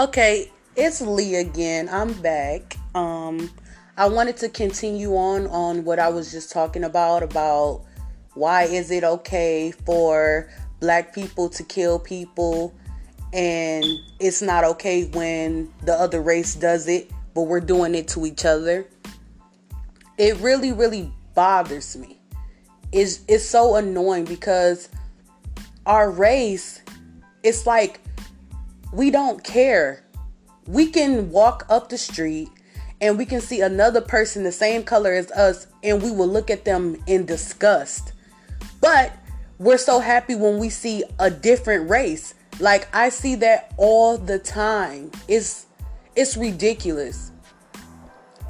Okay, it's Lee again. I'm back. Um I wanted to continue on on what I was just talking about about why is it okay for black people to kill people and it's not okay when the other race does it, but we're doing it to each other. It really really bothers me. It's it's so annoying because our race it's like we don't care. We can walk up the street and we can see another person the same color as us and we will look at them in disgust. But we're so happy when we see a different race. Like I see that all the time. It's it's ridiculous.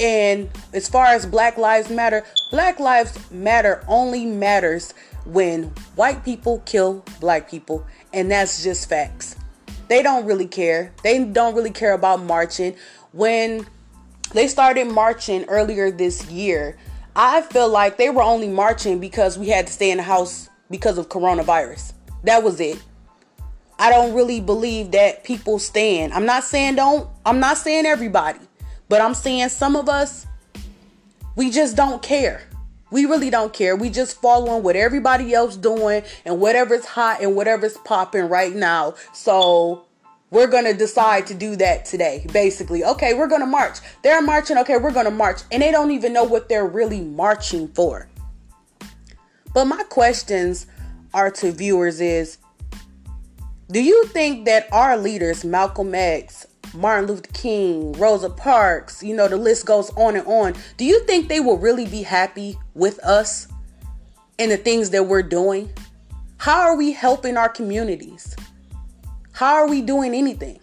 And as far as Black Lives Matter, Black Lives Matter only matters when white people kill black people, and that's just facts. They don't really care. They don't really care about marching. When they started marching earlier this year, I feel like they were only marching because we had to stay in the house because of coronavirus. That was it. I don't really believe that people stand. I'm not saying don't, I'm not saying everybody, but I'm saying some of us, we just don't care. We really don't care. We just following what everybody else doing and whatever's hot and whatever's popping right now. So we're going to decide to do that today. Basically, okay, we're going to march. They're marching. Okay, we're going to march. And they don't even know what they're really marching for. But my questions are to viewers is do you think that our leaders, Malcolm X, Martin Luther King, Rosa Parks, you know, the list goes on and on. Do you think they will really be happy with us and the things that we're doing? How are we helping our communities? How are we doing anything?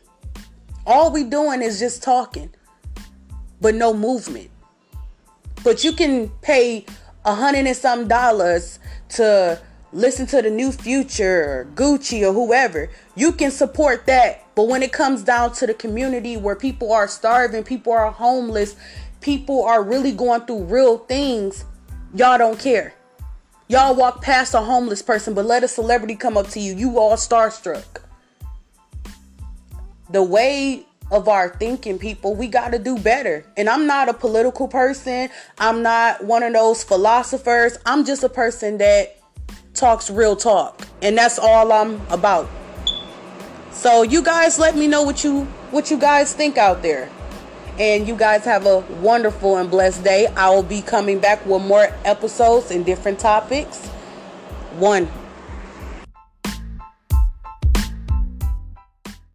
All we doing is just talking, but no movement. But you can pay a hundred and some dollars to listen to the new future, Gucci, or whoever. You can support that. But when it comes down to the community where people are starving, people are homeless, people are really going through real things, y'all don't care. Y'all walk past a homeless person, but let a celebrity come up to you. You all starstruck. The way of our thinking, people, we got to do better. And I'm not a political person. I'm not one of those philosophers. I'm just a person that talks real talk. And that's all I'm about. So you guys let me know what you what you guys think out there. And you guys have a wonderful and blessed day. I will be coming back with more episodes and different topics. One